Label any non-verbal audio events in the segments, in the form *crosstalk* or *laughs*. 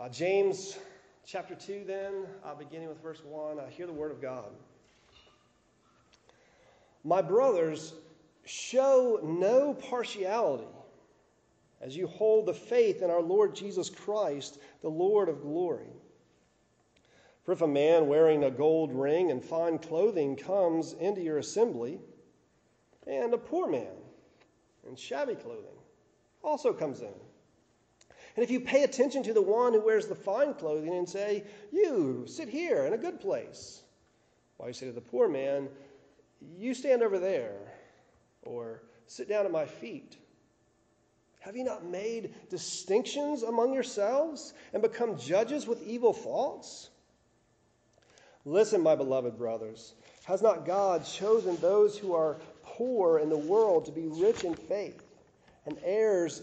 Uh, James chapter 2, then, uh, beginning with verse 1, uh, hear the word of God. My brothers, show no partiality as you hold the faith in our Lord Jesus Christ, the Lord of glory. For if a man wearing a gold ring and fine clothing comes into your assembly, and a poor man in shabby clothing also comes in, and if you pay attention to the one who wears the fine clothing and say, You sit here in a good place, while you say to the poor man, You stand over there, or sit down at my feet. Have you not made distinctions among yourselves and become judges with evil thoughts? Listen, my beloved brothers, has not God chosen those who are poor in the world to be rich in faith and heirs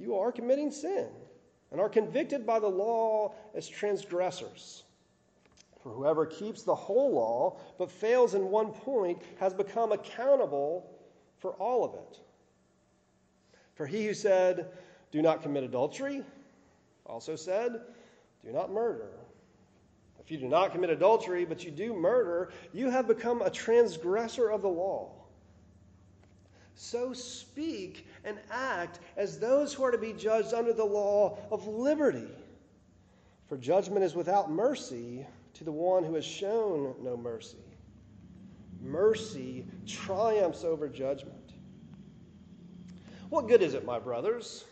you are committing sin and are convicted by the law as transgressors. For whoever keeps the whole law but fails in one point has become accountable for all of it. For he who said, Do not commit adultery, also said, Do not murder. If you do not commit adultery, but you do murder, you have become a transgressor of the law. So speak and act as those who are to be judged under the law of liberty. For judgment is without mercy to the one who has shown no mercy. Mercy triumphs over judgment. What good is it, my brothers,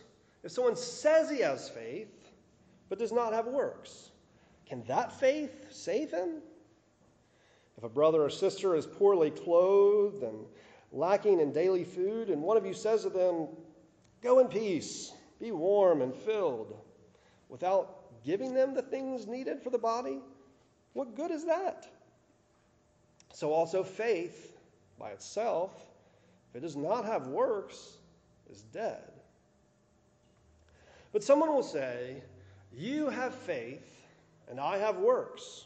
if someone says he has faith but does not have works? Can that faith save him? If a brother or sister is poorly clothed and lacking in daily food, and one of you says to them, Go in peace, be warm and filled, without giving them the things needed for the body, what good is that? So also faith by itself, if it does not have works, is dead. But someone will say, You have faith, and I have works.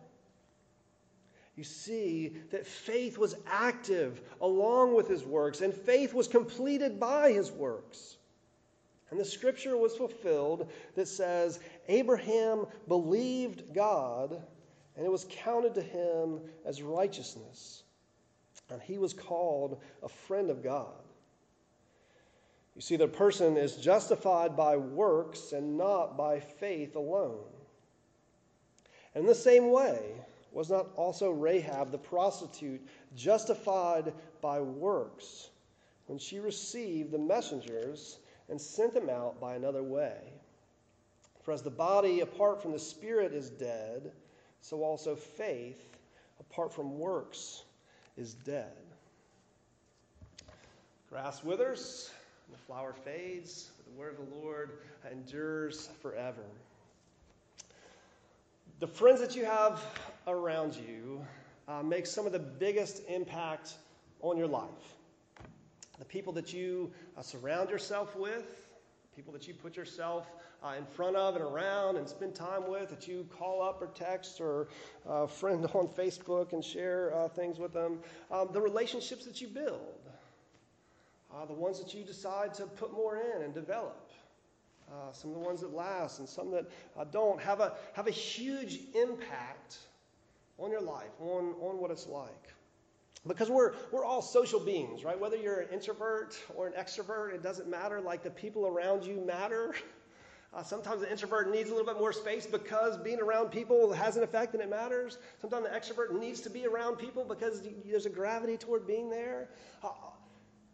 You see that faith was active along with his works, and faith was completed by his works. And the scripture was fulfilled that says, Abraham believed God, and it was counted to him as righteousness. And he was called a friend of God. You see, the person is justified by works and not by faith alone. And in the same way, was not also Rahab the prostitute justified by works when she received the messengers and sent them out by another way? For as the body apart from the spirit is dead, so also faith apart from works is dead. Grass withers and the flower fades, but the word of the Lord endures forever. The friends that you have around you uh, make some of the biggest impact on your life. The people that you uh, surround yourself with, people that you put yourself uh, in front of and around and spend time with, that you call up or text or uh, friend *laughs* on Facebook and share uh, things with them, um, the relationships that you build uh, the ones that you decide to put more in and develop. Uh, some of the ones that last and some that uh, don't have a, have a huge impact on your life, on, on what it's like. Because we're, we're all social beings, right? Whether you're an introvert or an extrovert, it doesn't matter. Like the people around you matter. *laughs* Uh, sometimes the introvert needs a little bit more space because being around people has an effect and it matters. Sometimes the extrovert needs to be around people because there's a gravity toward being there. Uh,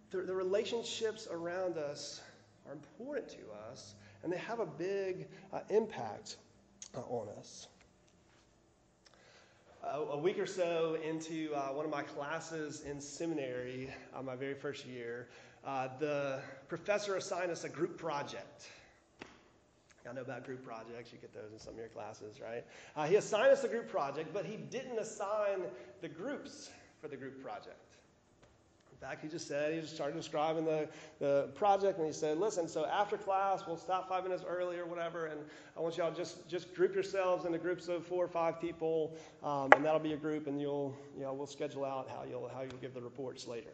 the, the relationships around us are important to us and they have a big uh, impact uh, on us. a week or so into uh, one of my classes in seminary, uh, my very first year, uh, the professor assigned us a group project. I know about group projects. You get those in some of your classes, right? Uh, he assigned us a group project, but he didn't assign the groups for the group project. In fact, he just said, he just started describing the, the project, and he said, listen, so after class, we'll stop five minutes early or whatever, and I want y'all just, just group yourselves into groups of four or five people, um, and that'll be a group, and you'll, you know, we'll schedule out how you'll, how you'll give the reports later.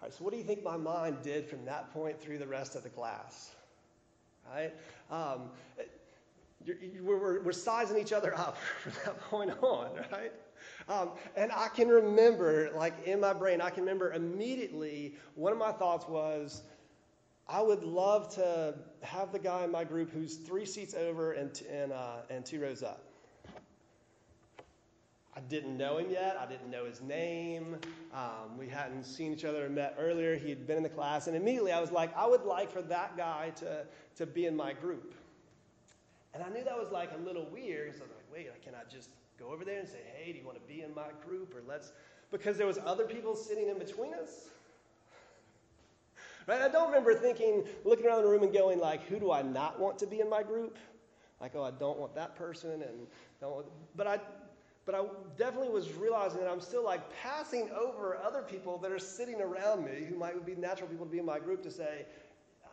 All right, so what do you think my mind did from that point through the rest of the class? right? Um, we're, we're, sizing each other up *laughs* from that point on, right? Um, and I can remember, like in my brain, I can remember immediately one of my thoughts was, I would love to have the guy in my group who's three seats over and, and, uh, and two rows up. I didn't know him yet. I didn't know his name. Um, we hadn't seen each other and met earlier. He had been in the class. And immediately I was like, I would like for that guy to, to be in my group. And I knew that was like a little weird. So I was like, wait, can I just go over there and say, hey, do you want to be in my group? Or let's, because there was other people sitting in between us. Right? I don't remember thinking, looking around the room and going like, who do I not want to be in my group? Like, oh, I don't want that person, and don't. Want, but I but I definitely was realizing that I'm still like passing over other people that are sitting around me who might be natural people to be in my group to say,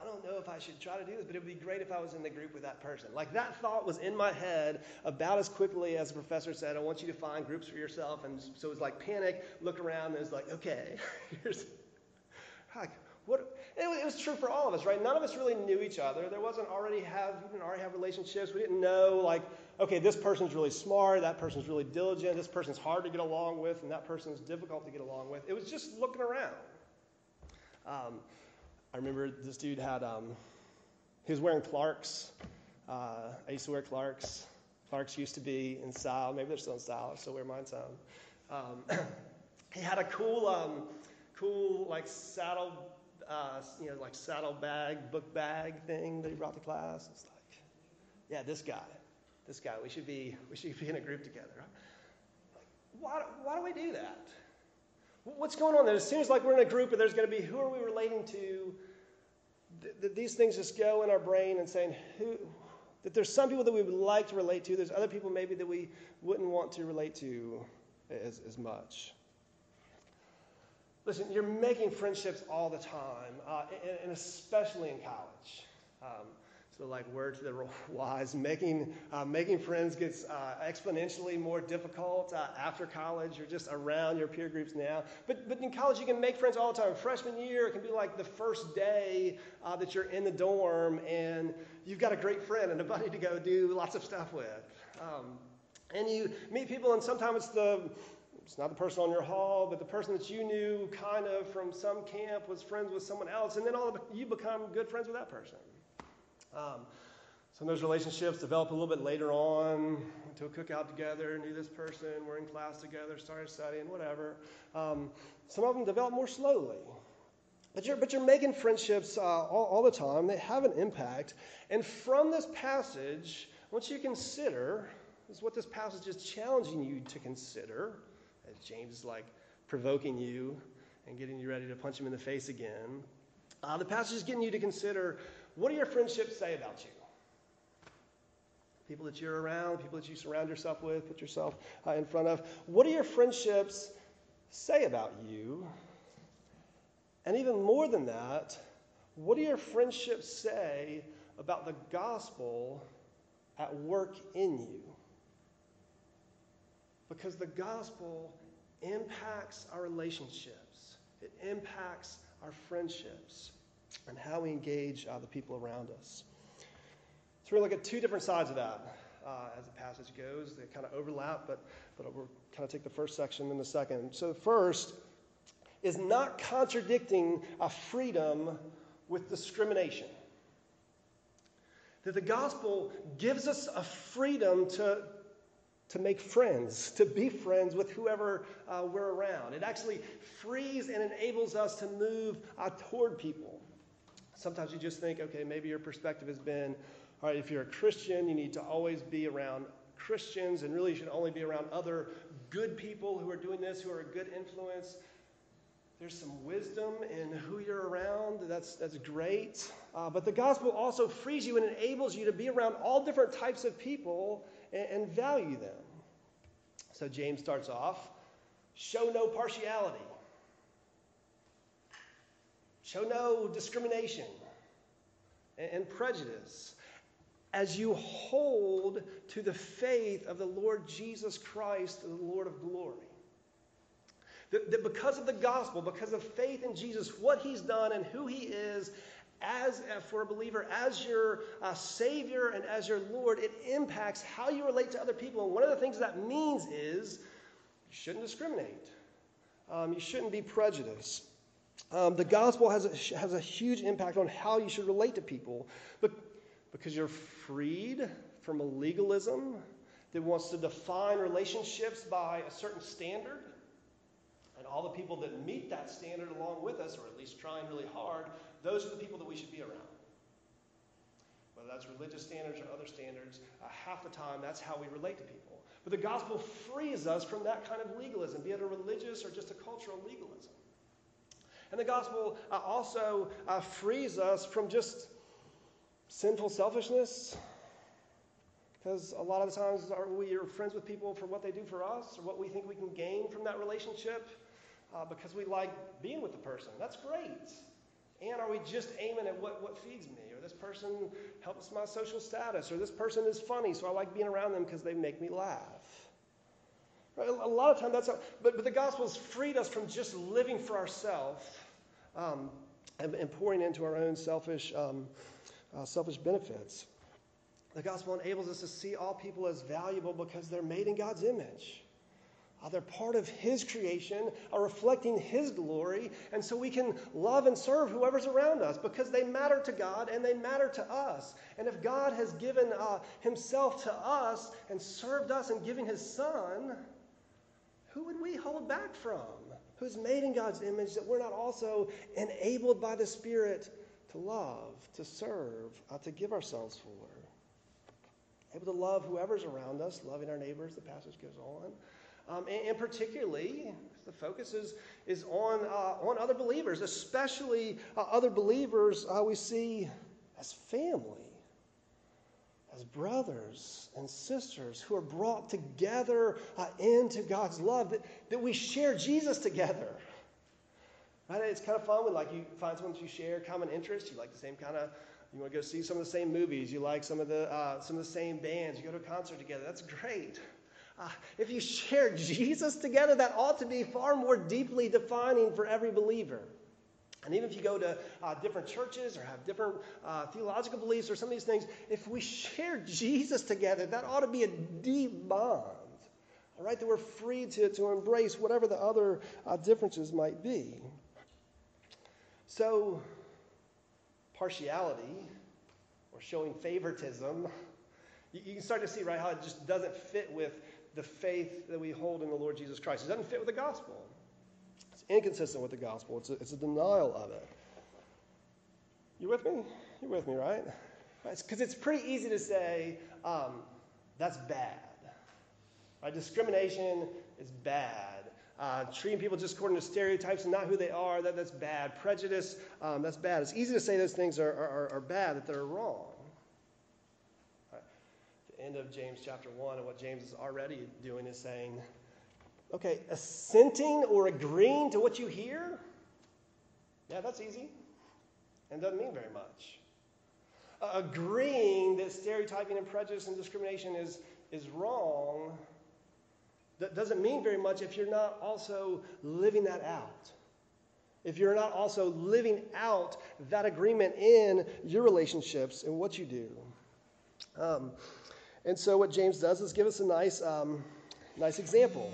I don't know if I should try to do this, but it would be great if I was in the group with that person. Like that thought was in my head about as quickly as the professor said, I want you to find groups for yourself. And so it was like panic, look around, and it's like, okay, *laughs* here's like, what, it was true for all of us, right? None of us really knew each other. There wasn't already have, we didn't already have relationships. We didn't know, like, okay, this person's really smart, that person's really diligent, this person's hard to get along with, and that person's difficult to get along with. It was just looking around. Um, I remember this dude had, um, he was wearing Clarks. Uh, I used to wear Clarks. Clarks used to be in style. Maybe they're still in style. I still wear mine some. Um, *clears throat* he had a cool, um, cool like saddle, uh, you know, like saddle bag, book bag thing that he brought to class. It's like, yeah, this guy this guy. We should be, we should be in a group together. Like, why, why do we do that? What's going on there? It seems like we're in a group and there's going to be who are we relating to? That these things just go in our brain and saying who, that there's some people that we would like to relate to. There's other people maybe that we wouldn't want to relate to as, as much. Listen, you're making friendships all the time, uh, and, and, especially in college. Um, so, like word to the *laughs* wise, making, uh, making friends gets uh, exponentially more difficult uh, after college. You're just around your peer groups now. But, but in college, you can make friends all the time. Freshman year, it can be like the first day uh, that you're in the dorm and you've got a great friend and a buddy to go do lots of stuff with. Um, and you meet people, and sometimes it's the it's not the person on your hall, but the person that you knew kind of from some camp was friends with someone else, and then all of you become good friends with that person. Um, some of those relationships develop a little bit later on. Went to a cookout together, knew this person, we're in class together, started studying, whatever. Um, some of them develop more slowly. But you're, but you're making friendships uh, all, all the time. They have an impact. And from this passage, once you consider, is what this passage is challenging you to consider, as James is like provoking you and getting you ready to punch him in the face again. Uh, the passage is getting you to consider what do your friendships say about you? People that you're around, people that you surround yourself with, put yourself uh, in front of. What do your friendships say about you? And even more than that, what do your friendships say about the gospel at work in you? Because the gospel impacts our relationships, it impacts our friendships and how we engage uh, the people around us. So we're going to look at two different sides of that uh, as the passage goes. They kind of overlap, but, but we'll kind of take the first section and the second. So the first is not contradicting a freedom with discrimination. that the gospel gives us a freedom to, to make friends, to be friends with whoever uh, we're around. It actually frees and enables us to move uh, toward people. Sometimes you just think, okay, maybe your perspective has been, all right, if you're a Christian, you need to always be around Christians and really you should only be around other good people who are doing this, who are a good influence. There's some wisdom in who you're around. That's, that's great. Uh, but the gospel also frees you and enables you to be around all different types of people and, and value them. So James starts off show no partiality, show no discrimination and, prejudice as you hold to the faith of the Lord Jesus Christ, the Lord of glory. That, that, because of the gospel, because of faith in Jesus, what he's done and who he is, as for a believer, as your uh, Savior and as your Lord, it impacts how you relate to other people. And one of the things that means is you shouldn't discriminate. Um, you shouldn't be prejudiced. Um, the gospel has a, has a huge impact on how you should relate to people. But because you're freed from a legalism that wants to define relationships by a certain standard. And all the people that meet that standard along with us, or at least trying really hard, those are the people that we should be around. Whether that's religious standards or other standards, uh, half the time that's how we relate to people. But the gospel frees us from that kind of legalism, be it a religious or just a cultural legalism. And the gospel uh, also uh, frees us from just sinful selfishness. Because a lot of the times are we are friends with people for what they do for us or what we think we can gain from that relationship uh, because we like being with the person. That's great. And are we just aiming at what, what feeds me? Or this person helps my social status? Or this person is funny, so I like being around them because they make me laugh? A lot of times that's how, but, but the gospel has freed us from just living for ourselves um, and, and, pouring into our own selfish um, uh, selfish benefits. The gospel enables us to see all people as valuable because they're made in God's image. Uh, they're part of His creation, are reflecting His glory, and so we can love and serve whoever's around us because they matter to God and they matter to us. And if God has given uh, Himself to us and served us in giving His Son, who would we hold back from? Who's made in God's image that we're not also enabled by the Spirit to love, to serve, uh, to give ourselves for. Able to love whoever's around us, loving our neighbors, the passage goes on. Um, and, and, particularly, the focus is, is on, uh, on other believers, especially uh, other believers uh, we see as family, as brothers and sisters who are brought together uh, into God's love, that, that we share Jesus together. Right? It's kind of fun when like you find someone that you share common interests. You like the same kind of. You want to go see some of the same movies. You like some of the uh, some of the same bands. You go to a concert together. That's great. Uh, if you share Jesus together, that ought to be far more deeply defining for every believer. And even if you go to uh, different churches or have different uh, theological beliefs or some of these things, if we share Jesus together, that ought to be a deep bond. All right, that we're free to, to embrace whatever the other uh, differences might be. So, partiality or showing favoritism, you, you, can start to see, right, how it just doesn't fit with the faith that we hold in the Lord Jesus Christ. It doesn't fit with the gospel. Inconsistent with the gospel, it's a, it's a denial of it. You with me? You're with me, right? Because it's, pretty easy to say, um, that's bad. Right? Discrimination is bad. Uh, treating people just according to stereotypes and not who they are, that, that's bad. Prejudice, um, that's bad. It's easy to say those things are, are, are bad, that they're wrong. The end of James chapter 1, and what James is already doing is saying, okay, assenting or agreeing to what you hear, yeah, that's easy and doesn't mean very much. Uh, agreeing that stereotyping and prejudice and discrimination is, is wrong that doesn't mean very much if you're not also living that out. If you're not also living out that agreement in your relationships and what you do. Um, and so, what James does is give us a nice, um, nice example.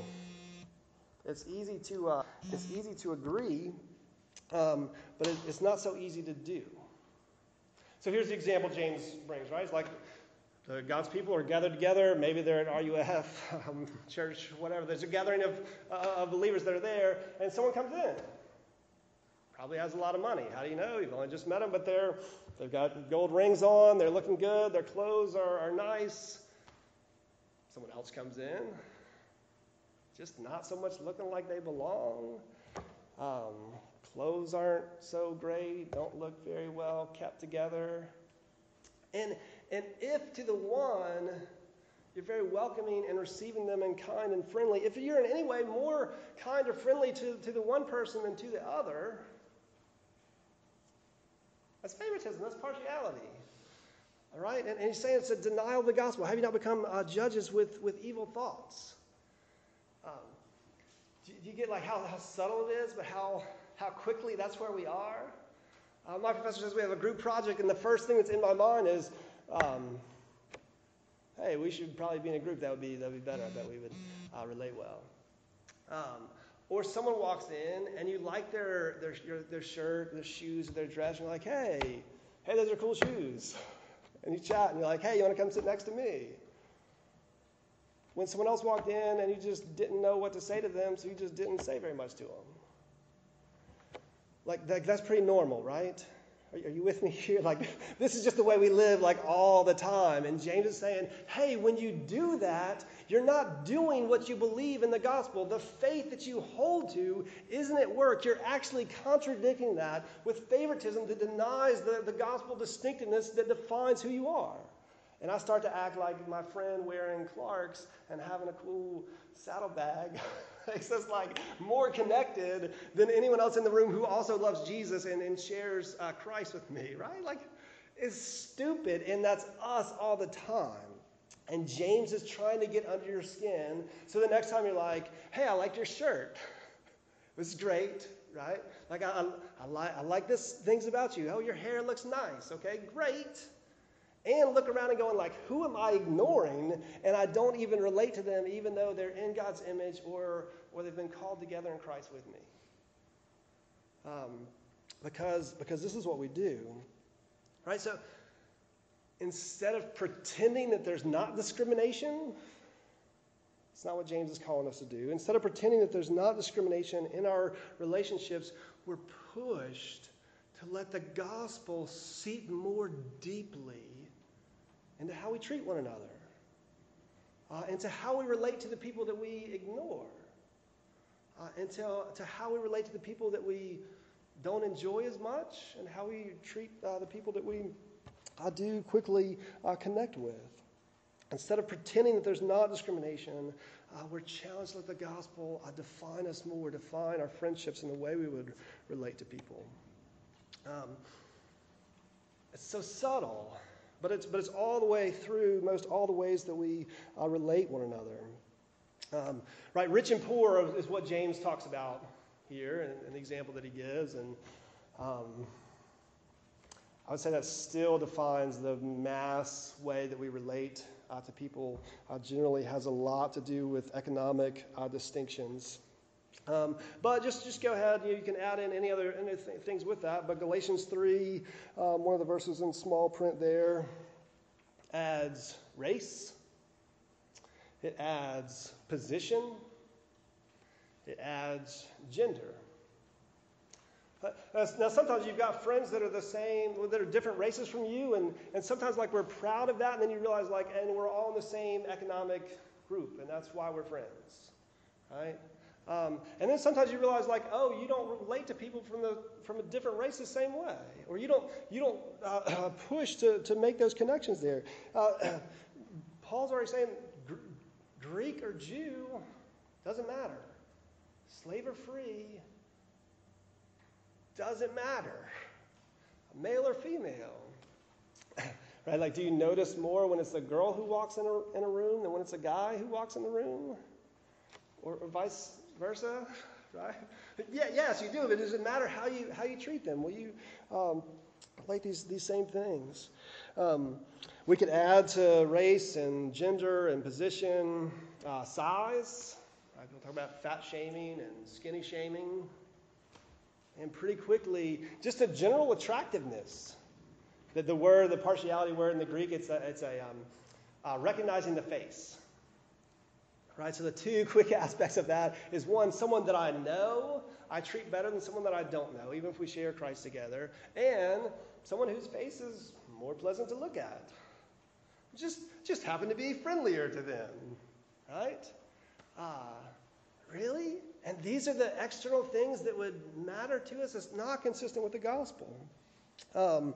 It's easy to, uh, it's easy to agree, um, but it, it's not so easy to do. So here's the example James brings, right? It's like the God's people are gathered together. Maybe they're at RUF, *laughs* um, church, whatever. There's a gathering of, uh, of believers that are there, and someone comes in. Probably has a lot of money. How do you know? You've only just met them, but they're, they've got gold rings on. They're looking good. Their clothes are, are nice. Someone else comes in, just not so much looking like they belong. Um, clothes aren't so great, don't look very well kept together. And, and if to the one you're very welcoming and receiving them and kind and friendly, if you're in any way more kind or friendly to, to the one person than to the other, that's favoritism, that's partiality. All right? And, and he's saying it's a denial of the gospel. Have you not become uh, judges with, with evil thoughts? Do, you get like how, how subtle it is, but how, how quickly that's where we are? Uh, my professor says we have a group project, and the first thing that's in my mind is, um, hey, we should probably be in a group. That would be, that would be better. I bet we would uh, relate well. Um, or someone walks in and you like their, their, their shirt, their shoes, their dress, and you're like, hey, hey, those are cool shoes. And you chat and you're like, hey, you want to come sit next to me? When someone else walked in and you just didn't know what to say to them, so you just didn't say very much to them. Like, that, that's pretty normal, right? Are, are you with me here? *laughs* Like, this is just the way we live, like, all the time. And James is saying, hey, when you do that, you're not doing what you believe in the gospel. The faith that you hold to isn't at work. You're actually contradicting that with favoritism that denies the, the gospel distinctiveness that defines who you are. And I start to act like my friend wearing Clark's and having a cool saddlebag *laughs* makes us like more connected than anyone else in the room who also loves Jesus and, and shares uh, Christ with me, right? Like, it's stupid, and that's us all the time. And James is trying to get under your skin so the next time you're like, hey, I like your shirt. *laughs* This is great, right? Like, I, I, I, like, I like this things about you. Oh, your hair looks nice. Okay, great and look around and going like who am i ignoring? And i don't even relate to them even though they're in god's image or or they've been called together in christ with me. Um, because because this is what we do right? So instead of pretending that there's not discrimination it's not what james is calling us to do. Instead of pretending that there's not discrimination in our relationships we're pushed to let the gospel seep more deeply into how we treat one another, uh, into how we relate to the people that we ignore, uh, and to, to how we relate to the people that we don't enjoy as much, and how we treat uh, the people that we uh, do quickly uh, connect with. Instead of pretending that there's not discrimination, uh, we're challenged to let the gospel define us more, define our friendships and the way we would relate to people. Um, it's so subtle. But it's, but it's all the way through most all the ways that we uh, relate one another. Um, right, rich and poor is what James talks about here and, and the example that he gives. And um, I would say that still defines the mass way that we relate uh, to people, uh, generally has a lot to do with economic uh, distinctions. Um, but just, just go ahead. You, can add in any other any th- things with that. But Galatians 3, um, one of the verses in small print there, adds race, it adds position, it adds gender. Uh, now, sometimes you've got friends that are the same, that are different races from you, and, and sometimes like we're proud of that, and then you realize like, and we're all in the same economic group, and that's why we're friends, right? Um, and then sometimes you realize, like, oh, you don't relate to people from, the, from a different race the same way, or you don't, you don't uh, *clears throat* push to, to make those connections there. Uh, *clears throat* Paul's already saying Gr- Greek or Jew doesn't matter, slave or free doesn't matter, male or female. *clears throat* right? Like, do you notice more when it's a girl who walks in a, in a room than when it's a guy who walks in the room? Or, or vice versa, right? Yeah, yes, you do, but does it matter how you, how you treat them? Will you um, like these, these same things? Um, we could add to race and gender and position, uh, size. Right? We'll talk about fat shaming and skinny shaming. And pretty quickly, just a general attractiveness. The, the word, the partiality word in the Greek, it's a, it's a um, uh, recognizing the face. Right? So the two *laughs* quick aspects of that is one, someone that I know I treat better than someone that I don't know, even if we share Christ together, and someone whose face is more pleasant to look at. Just, just happen to be friendlier to them. Right? Ah, really? And these are the external things that would matter to us. It's not consistent with the gospel. Um,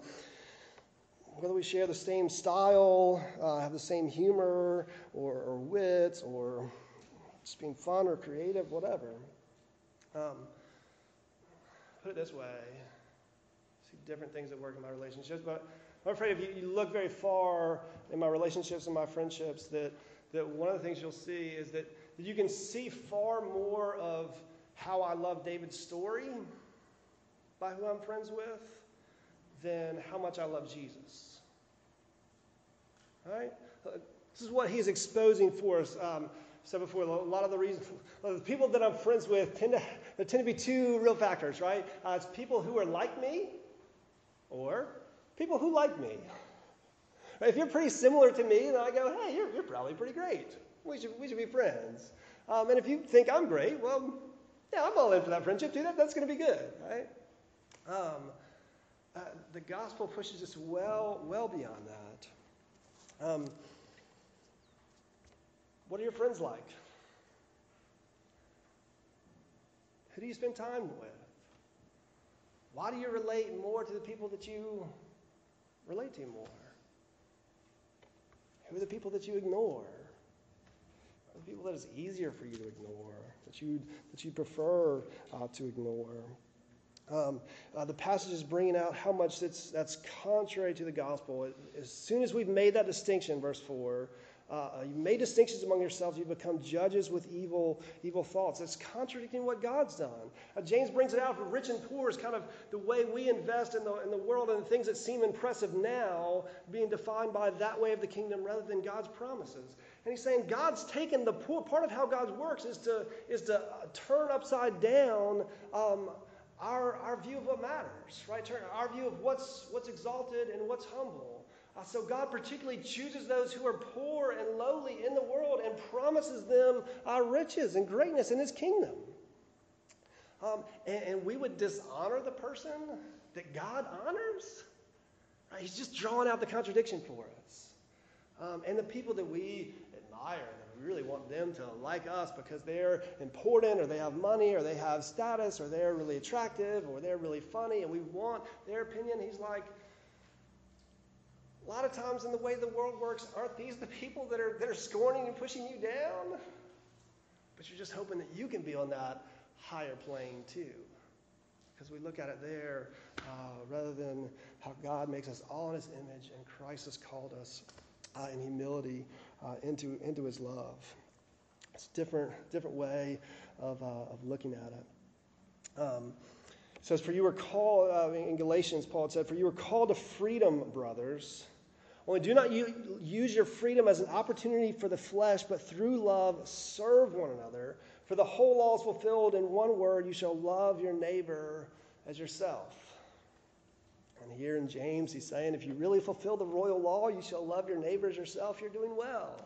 whether we share the same style, uh, have the same humor or, or wits, or just being fun or creative, whatever. Um, put it this way see different things that work in my relationships, but I'm afraid if you, you look very far in my relationships and my friendships, that, that one of the things you'll see is that you can see far more of how I love David's story by who I'm friends with than how much I love Jesus. All right? This is what he's exposing for us. Um, said before, a lot of the reasons, the people that I'm friends with tend to, there tend to be two real factors, right? Uh, it's people who are like me or people who like me. If you're pretty similar to me, then I go, hey, you're, you're probably pretty great. We should, we should be friends. Um, and if you think I'm great, well, yeah, I'm all in for that friendship too. That, that's going to be good, right? Um, uh, the gospel pushes us well, well beyond that. Um, what are your friends like? Who do you spend time with? Why do you relate more to the people that you relate to more? Who are the people that you ignore? Are the people that it's easier for you to ignore, that you that you prefer uh, to ignore? Um, uh, the passage is bringing out how much that's, that's contrary to the gospel. As soon as we've made that distinction, verse 4, uh, you made distinctions among yourselves. You become judges with evil, evil thoughts. It's contradicting what God's done. Uh, James brings it out for rich and poor is kind of the way we invest in the, in the world and the things that seem impressive now being defined by that way of the kingdom rather than God's promises. And he's saying God's taken the poor part of how God works is to, is to uh, turn upside down um, our, our view of what matters, right? Our view of what's, what's exalted and what's humble. Uh, so God particularly chooses those who are poor and lowly in the world and promises them uh, riches and greatness in his kingdom. Um, and, and, we would dishonor the person that God honors? Right? He's just drawing out the contradiction for us. Um, and the people that we admire, we really want them to like us because they're important or they have money or they have status or they're really attractive or they're really funny and we want their opinion, he's like, a lot of times in the way the world works, aren't these the people that are, that are scorning and pushing you down? But you're just hoping that you can be on that higher plane too. Because we look at it there uh, rather than how God makes us all in his image and Christ has called us uh, in humility uh, into, into his love. It's a different, different way of, uh, of looking at it. Um, it says, For you were called, uh, in Galatians, Paul said, For you were called to freedom, brothers. Only do not use your freedom as an opportunity for the flesh, but through love serve one another. For the whole law is fulfilled in one word you shall love your neighbor as yourself. And here in James, he's saying, if you really fulfill the royal law, you shall love your neighbors yourself, you're doing well.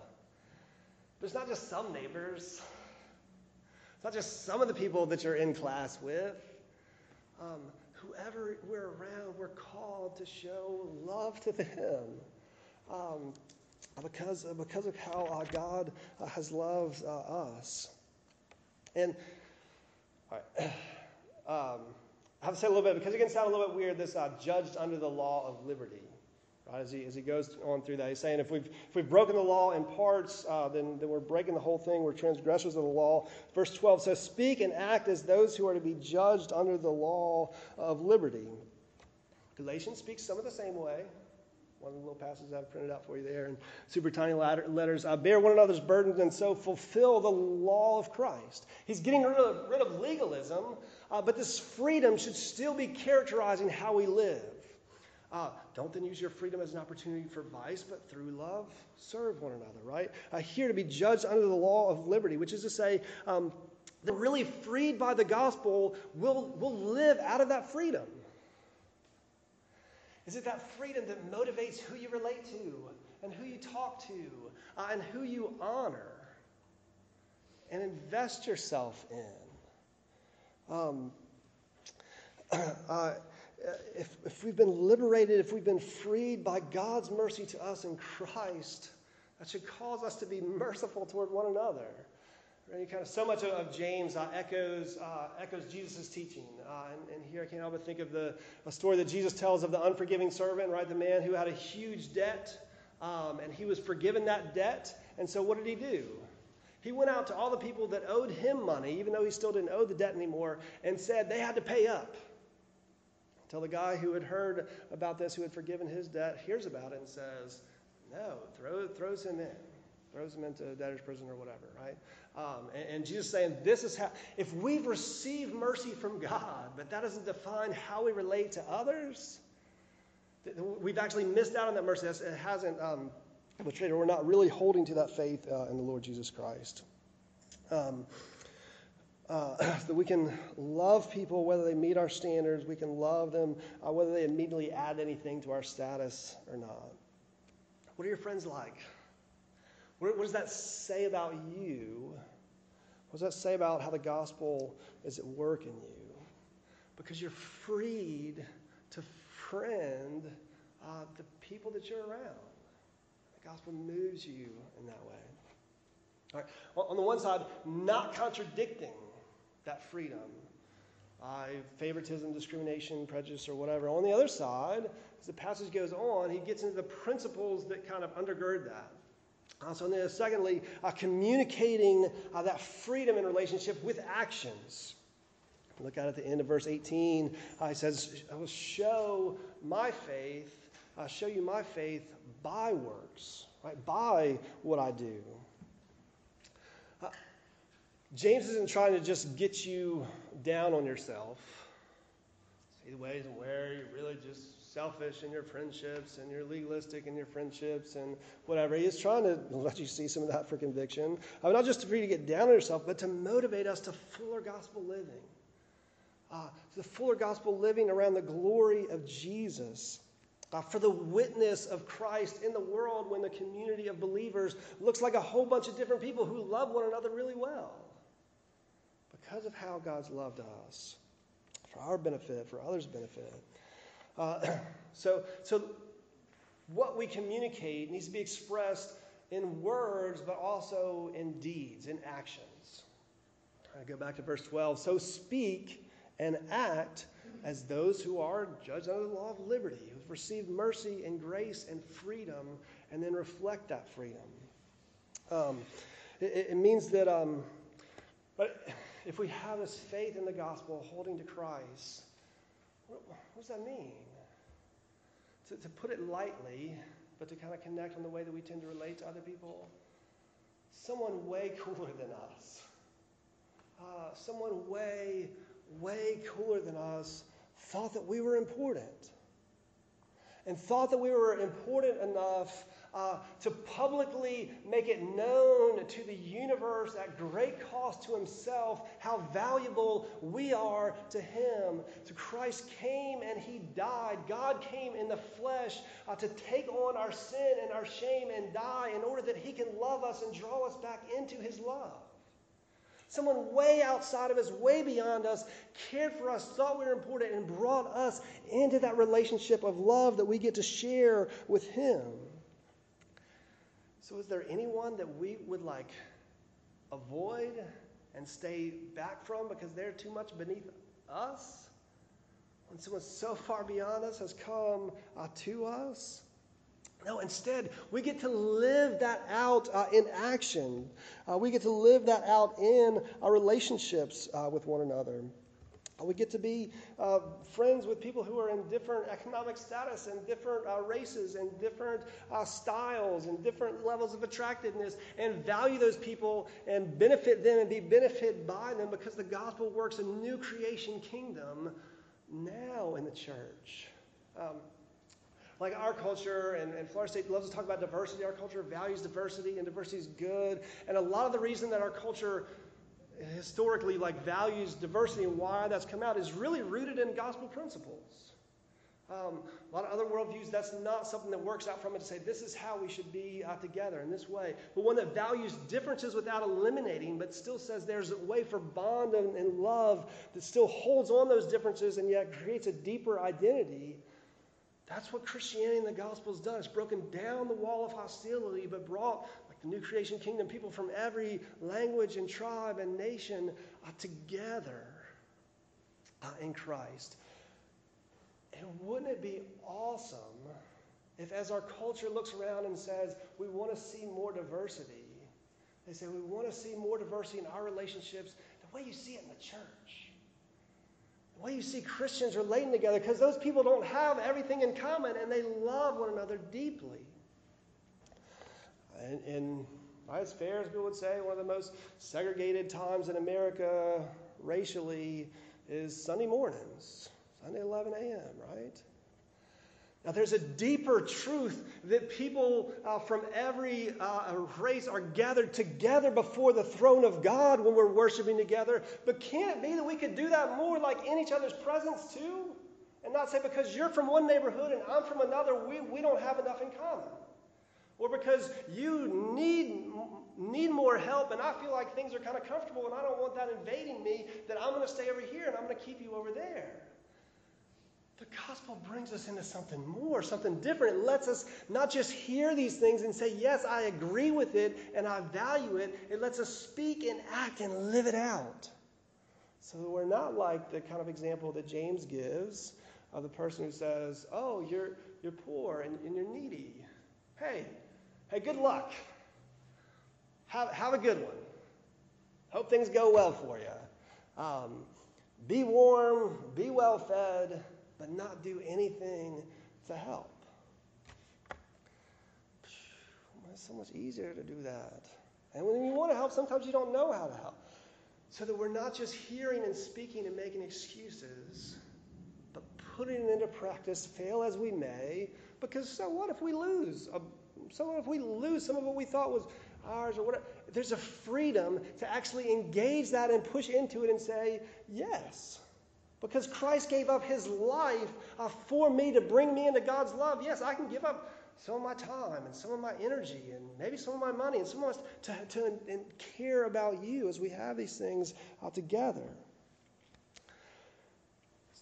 But it's not just some neighbors, it's not just some of the people that you're in class with. Um, whoever we're around, we're called to show love to them um, because, because of how uh, God uh, has loved uh, us. And all right, um, I have to say a little bit, because it can sound a little bit weird, this uh, judged under the law of liberty. Right, as, he, as he goes on through that, he's saying if we've, if we've broken the law in parts, uh, then, then we're breaking the whole thing. We're transgressors of the law. Verse 12 says, Speak and act as those who are to be judged under the law of liberty. Galatians speaks some of the same way. One of the little passages I've printed out for you there in super tiny letters. Uh, bear one another's burdens and so fulfill the law of Christ. He's getting rid of, rid of legalism, uh, but this freedom should still be characterizing how we live. Uh, don't then use your freedom as an opportunity for vice, but through love, serve one another, right? Uh, here to be judged under the law of liberty, which is to say, um, that really freed by the gospel will will live out of that freedom. Is it that freedom that motivates who you relate to and who you talk to uh, and who you honor and invest yourself in? Um, *clears throat* uh, if, if we've been liberated, if we've been freed by God's mercy to us in Christ, that should cause us to be *laughs* merciful toward one another. Right? Kind of so much of, James uh, echoes uh, echoes Jesus' teaching, uh, and, and, here I can't help but think of the a story that Jesus tells of the unforgiving servant, right? The man who had a huge debt, um, and he was forgiven that debt, and so what did he do? He went out to all the people that owed him money, even though he still didn't owe the debt anymore, and said they had to pay up. Until the guy who had heard about this, who had forgiven his debt, hears about it and says, No, throw, throws him in, throws him into debtor's prison or whatever, right? Um, and, and Jesus saying, This is how, if we've received mercy from God, but that doesn't define how we relate to others, we've actually missed out on that mercy. It hasn't um, or we're not really holding to that faith uh, in the Lord Jesus Christ. Um, uh, *clears throat* that we can love people whether they meet our standards, we can love them uh, whether they immediately add anything to our status or not. What are your friends like? What, what does that say about you? What does that say about how the gospel is at work in you? Because you're freed to friend uh, the people that you're around. Gospel moves you in that way. All right. On the one side, not contradicting that freedom. Uh, favoritism, discrimination, prejudice, or whatever. On the other side, as the passage goes on, he gets into the principles that kind of undergird that. Uh, so, then, secondly, uh, communicating uh, that freedom in relationship with actions. Look it at the end of verse 18. Uh, he says, I will show my faith, I'll show you my faith by works, right? By what I do. James isn't trying to just get you down on yourself. See the ways where you're really just selfish in your friendships and you're legalistic in your friendships and whatever. He is trying to *laughs* let you see some of that for conviction. I not just for you to get down on yourself, but to motivate us to fuller gospel living. Uh, the fuller gospel living around the glory of Jesus. Uh, for the witness of Christ in the world when the community of believers looks like a whole bunch of different people who love one another really well because of how God's loved us for our benefit, for others' benefit. Uh, *clears throat* so, so, what we communicate needs to be expressed in words, but also in deeds, in actions. I go back to verse 12. So speak and act as those who are judged under the law of liberty, who've received mercy and grace and freedom, and then reflect that freedom. Um, it, it, means that, um, but if we have this faith in the gospel, holding to Christ, what, what does that mean? To, to put it lightly, but to kind of connect on the way that we tend to relate to other people, someone way *laughs* cooler than us, uh, someone way, way cooler than us thought that we were important and thought that we were important enough uh, to publicly make it known to the universe at great cost to himself how valuable we are to him. So Christ came and he died. God came in the flesh uh, to take on our sin and our shame and die in order that he can love us and draw us back into his love. Someone way outside of us, way beyond us, cared for us, thought we were important, and brought us into that relationship of love that we get to share with Him. So, is there anyone that we would like avoid and stay back from because they're too much beneath us? When someone so far beyond us has come uh, to us? No, instead, we get to live that out uh, in action. Uh, we get to live that out in our relationships uh, with one another. Uh, we get to be uh, friends with people who are in different economic status and different uh, races and different styles and different levels of attractiveness and value those people and benefit them and be benefited by them because the gospel works a new creation kingdom now in the church. Um, like our culture, and, and Florida State loves to talk about diversity. Our culture values diversity, and diversity is good. And a lot of the reason that our culture historically like values diversity and why that's come out is really rooted in gospel principles. Um, a lot of other worldviews, that's not something that works out from it to say this is how we should be uh, together in this way. But one that values differences without eliminating, but still says there's a way for bond and, and love that still holds on those differences and yet creates a deeper identity. That's what Christianity and the gospel has done. It's broken down the wall of hostility, but brought, like the new creation kingdom, people from every language and tribe and nation uh, together uh, in Christ. And wouldn't it be awesome if, as our culture looks around and says, we want to see more diversity, they say, we want to see more diversity in our relationships, the way you see it in the church. Way you see Christians relating together, because those people don't have everything in common and they love one another deeply. And, and as people would say, one of the most segregated times in America racially is Sunday mornings. Sunday, 11 a.m., right? Now, there's a deeper truth that people uh, from every uh, race are gathered together before the throne of God when we're worshiping together. But can't be that we could do that more like in each other's presence too? And not say because you're from one neighborhood and I'm from another, we, we don't have enough in common. Or because you need, need more help and I feel like things are kind of comfortable and I don't want that invading me, that I'm going to stay over here and I'm going to keep you over there. The gospel brings us into something more, something different. It lets us not just hear these things and say, Yes, I agree with it and I value it. It lets us speak and act and live it out. So we're not like the kind of example that James gives of the person who says, Oh, you're, you're poor and, and you're needy. Hey, hey, good luck. Have, have a good one. Hope things go well for you. Um, be warm, be well fed but not do anything to help. It's so much easier to do that. And when you want to help, sometimes you don't know how to help. So that we're not just hearing and speaking and making excuses, but putting it into practice, fail as we may, because so what if we lose? So what if we lose some of what we thought was ours or whatever? There's a freedom to actually engage that and push into it and say, yes. Because Christ gave up his life uh, for me to bring me into God's love. Yes, I can give up some of my time and some of my energy and maybe some of my money and some of us to, to and care about you as we have these things together.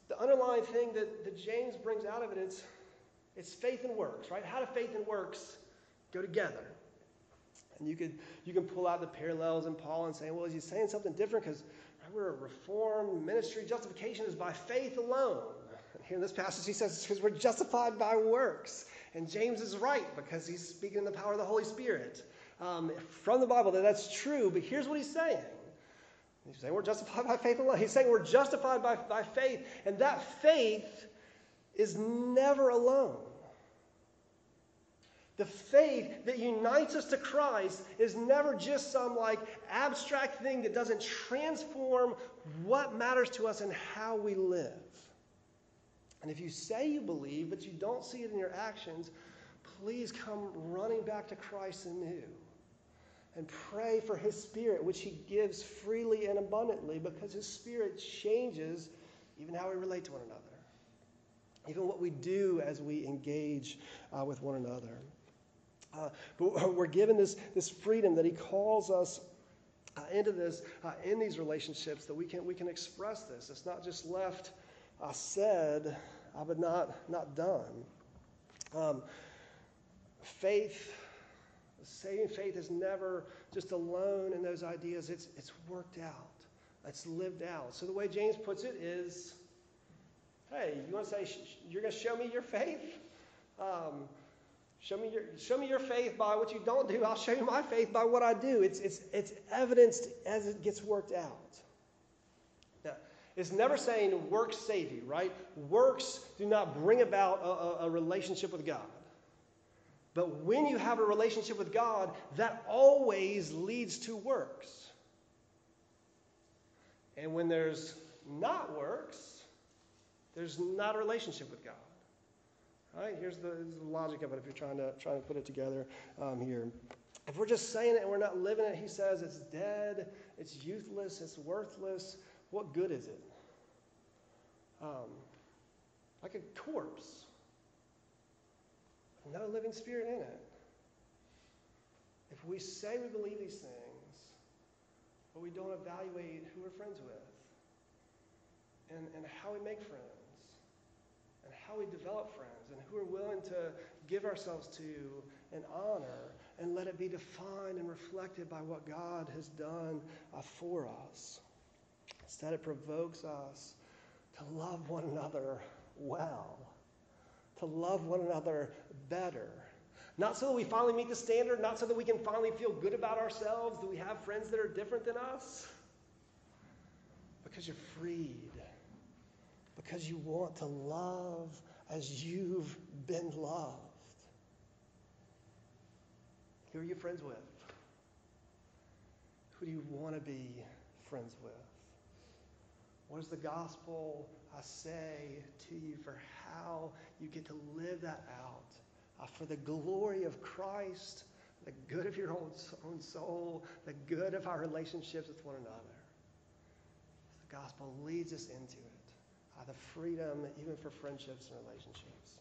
The underlying thing that, that James brings out of it is it's faith and works, right? How do faith and works go together? And you could you can pull out the parallels in Paul and say, well, is he saying something different? Because we're a reformed ministry. Justification is by faith alone. Here *laughs* in this passage, he says because we're justified by works. And James is right because he's speaking in the power of the Holy Spirit. Um, from the Bible, that that's true, but here's what he's saying. He's saying we're justified by faith alone. He's saying we're justified by, by faith, and that faith is never alone. The faith that unites us to Christ is never just some like abstract thing that doesn't transform what matters to us and how we live. And if you say you believe, but you don't see it in your actions, please come running back to Christ anew and pray for his spirit, which he gives freely and abundantly, because his spirit changes even how we relate to one another, even what we do as we engage uh, with one another. Uh, but *laughs* we're given this, this freedom that He calls us uh, into this, uh, in these relationships, that we can, we can express this. It's not just left uh, said, uh, but not, not done. Um, faith, saving faith is never just alone in those ideas, it's, it's worked out, it's lived out. So the way James puts it is hey, you want to say, you're going to show me your faith? Um, Show me, your, show me your faith by what you don't do. I'll show you my faith by what I do. It's, it's, it's evidenced as it gets worked out. Now, it's never saying works save you, right? Works do not bring about a, a, a relationship with God. But when you have a relationship with God, that always leads to works. And when there's not works, there's not a relationship with God. Right? Here's the, here's the, logic of it if you're trying to, trying to put it together um, here. If we're just saying it and we're not living it, he says it's dead, it's useless, it's worthless. What good is it? Um, like a corpse, no living spirit in it. If we say we believe these things, but we don't evaluate who we're friends with and, and how we make friends and how we develop friends and who we're willing to give ourselves to and honor and let it be defined and reflected by what God has done uh, for us. Instead, it provokes us to love one another well, to love one another better. Not so that we finally meet the standard, not so that we can finally feel good about ourselves, that we have friends that are different than us, because you're freed, because you want to love as you've been loved. Who are you friends with? Who do you want to be friends with? What does the gospel I say to you for how you get to live that out uh, for the glory of Christ, the good of your own, own soul, the good of our relationships with one another? The gospel leads us into it, uh, the freedom even for friendships and relationships.